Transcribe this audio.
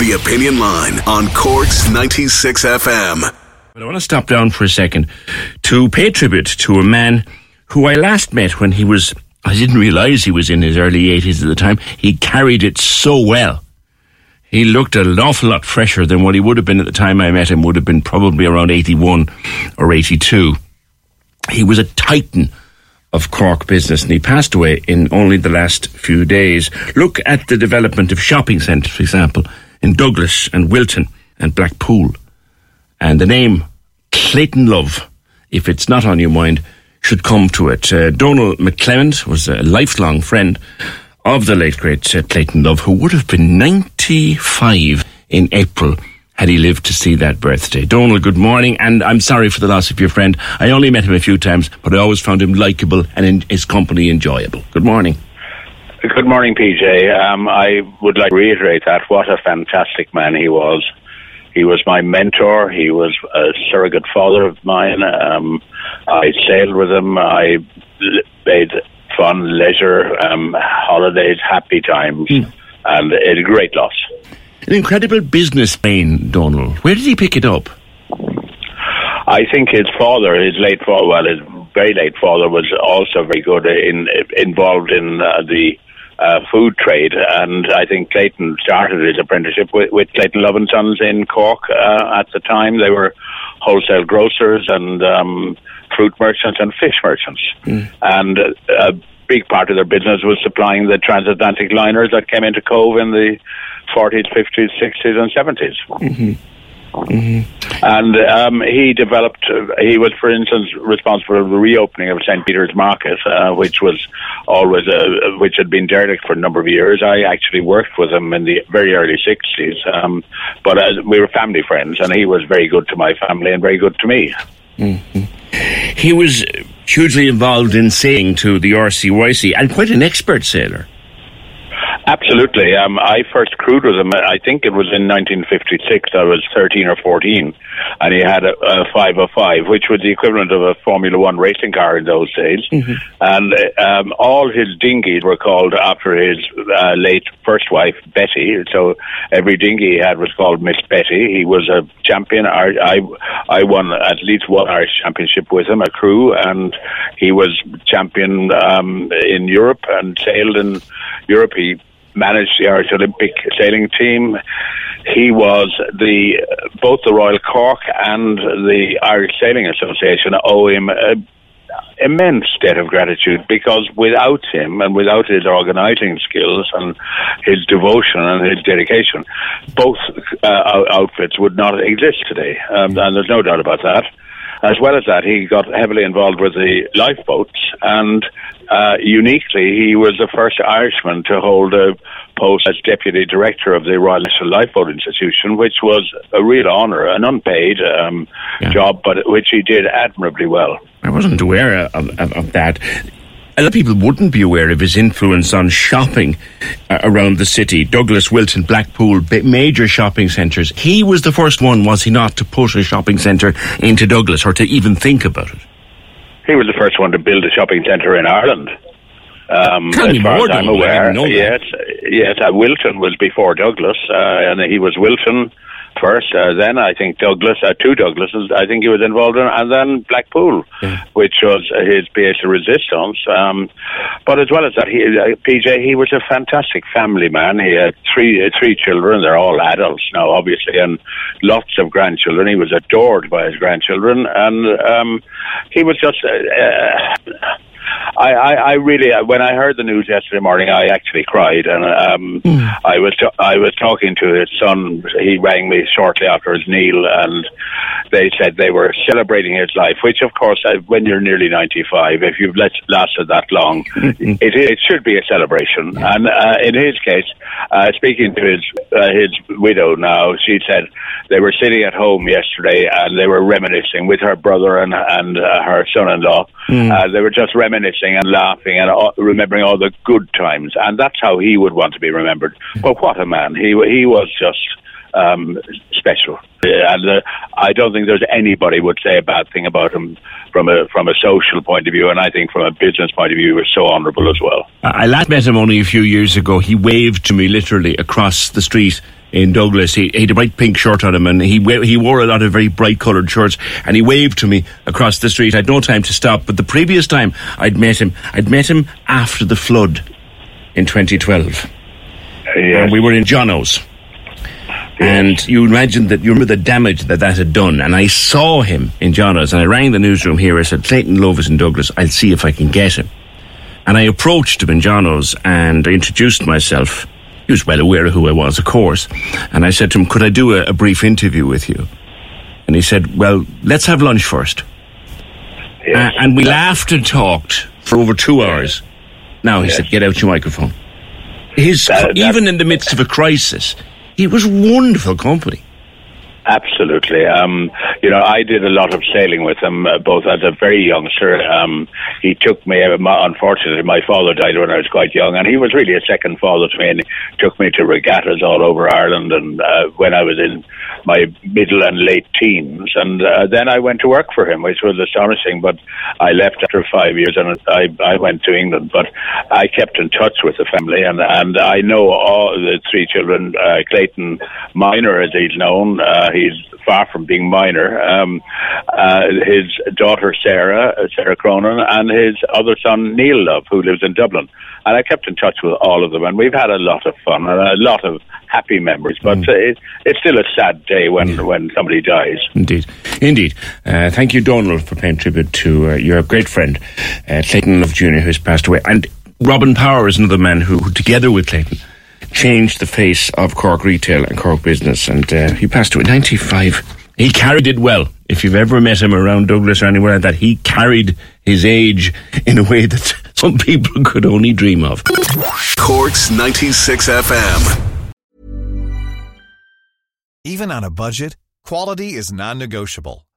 The Opinion Line on Cork's 96 FM. But I want to stop down for a second to pay tribute to a man who I last met when he was, I didn't realize he was in his early 80s at the time. He carried it so well. He looked an awful lot fresher than what he would have been at the time I met him, would have been probably around 81 or 82. He was a titan of Cork business, and he passed away in only the last few days. Look at the development of shopping centres, for example, in Douglas and Wilton and Blackpool. And the name Clayton Love, if it's not on your mind, should come to it. Uh, Donal McClement was a lifelong friend of the late great uh, Clayton Love, who would have been 95 in April had he lived to see that birthday. Donald, good morning, and I'm sorry for the loss of your friend. I only met him a few times, but I always found him likable and in his company enjoyable. Good morning. Good morning, PJ. Um, I would like to reiterate that what a fantastic man he was. He was my mentor. He was a surrogate father of mine. Um, I sailed with him. I made fun, leisure, um, holidays, happy times, Mm. and it's a great loss. An incredible business brain, Donal. Where did he pick it up? I think his father, his late father, well, his very late father, was also very good in involved in uh, the uh, food trade, and I think Clayton started his apprenticeship with, with Clayton Love and Sons in Cork uh, at the time. They were wholesale grocers and um, fruit merchants and fish merchants, and uh, a big part of their business was supplying the transatlantic liners that came into Cobh in the 40s, 50s, 60s, and 70s. And um, he developed. He was, for instance, responsible for the reopening of St Peter's Market, uh, which was always uh, which had been derelict for a number of years. I actually worked with him in the very early sixties, um, but uh, we were family friends, and he was very good to my family and very good to me. He was hugely involved in sailing to the RCYC and quite an expert sailor. Absolutely. Um, I first crewed with him. I think it was in 1956. I was 13 or 14, and he had a, a 505, which was the equivalent of a Formula One racing car in those days. And uh, um, all his dinghies were called after his uh, late first wife, Betty. So every dinghy he had was called Miss Betty. He was a champion. I, I, I won at least one Irish championship with him, a crew, and he was champion um, in Europe and sailed in Europe. He managed the Irish Olympic sailing team. He was the both the Royal Cork and the Irish Sailing Association owe him a immense debt of gratitude because without him and without his organising skills and his devotion and his dedication, both uh, outfits would not exist today. Um, and there's no doubt about that. As well as that, he got heavily involved with the lifeboats, and uh, uniquely, he was the first Irishman to hold a post as deputy director of the Royal National Lifeboat Institution, which was a real honour, an unpaid um, Yeah. job, but which he did admirably well. I wasn't aware of, of, of that. A lot of people wouldn't be aware of his influence on shopping uh, around the city. Douglas, Wilton, Blackpool, major shopping centres. He was the first one, was he not, to put a shopping centre into Douglas or to even think about it? He was the first one to build a shopping centre in Ireland. Um, Tell as me far more, as I'm aware, didn't know that. yes, yes. Uh, Wilton was before Douglas, uh, and he was Wilton, first. Uh, then I think Douglas, uh, two Douglases, I think he was involved in, and then Blackpool, yeah. which was his pièce de resistance. Um, but as well as that, he, uh, PJ, he was a fantastic family man. He had three uh, three children. They're all adults now, obviously, and lots of grandchildren. He was adored by his grandchildren, and um, he was just. Uh, I, I, I really, uh, when I heard the news yesterday morning, I actually cried, and um, mm. I was t- I was talking to his son. He rang me shortly after his Neil, and they said they were celebrating his life. Which, of course, uh, when you're nearly 95, if you've let, lasted that long, mm-hmm. it, it should be a celebration. Yeah. And uh, in his case, uh, speaking to his uh, his widow now, she said they were sitting at home yesterday and they were reminiscing with her brother and and uh, her son-in-law. Mm. they were just reminiscing and laughing and remembering all the good times, and that's how he would want to be remembered. But what a man! He he was just um, special, and uh, I don't think there's anybody would say a bad thing about him from a from a social point of view, and I think from a business point of view, he was so honourable as well. I last met him only a few years ago. He waved to me literally across the street in Douglas. He, he, had a bright pink shirt on him, and he he wore a lot of very bright coloured shirts. And he waved to me across the street. I had no time to stop. But the previous time I'd met him, I'd met him after the flood in 2012. Yes. And we were in Johnno's. And you imagine that you remember the damage that that had done. And I saw him in Johnno's, and I rang the newsroom here. I said, Clayton Love is in Douglas. I'll see if I can get him. And I approached him in Johnno's and I introduced myself. He was well aware of who I was, of course. And I said to him, Could I do a, a brief interview with you? And he said, Well, let's have lunch first. Yes. Uh, and we laughed and talked for over two hours. Now, he yes. said, Get out your microphone. His, that, even in the midst of a crisis, he was wonderful company. Absolutely. Um, you know, I did a lot of sailing with him, uh, both as a very youngster. Um, he took me, uh, unfortunately, my father died when I was quite young, and he was really a second father to me, and he took me to regattas all over Ireland, and uh, when I was in my middle and late teens, and uh, then I went to work for him, which was astonishing, but I left after five years, and I, I went to England, but I kept in touch with the family, and, and I know all the three children, uh, Clayton Minor, as he's known, uh, he's far from being minor. Um, uh, his daughter Sarah, uh, Sarah Cronin, and his other son Neil Love, who lives in Dublin. And I kept in touch with all of them, and we've had a lot of fun and a lot of happy memories. But mm. uh, it, it's still a sad day when, yeah. when somebody dies. Indeed, indeed. Uh, thank you, Donal, for paying tribute to uh, your great friend uh, Clayton Love Jr., who's passed away, and Robin Power is another man who, who together with Clayton changed the face of Cork retail and Cork business. And uh, he passed away in 95. He carried it well. If you've ever met him around Douglas or anywhere like that, he carried his age in a way that some people could only dream of. Cork's 96 FM. Even on a budget, quality is non negotiable.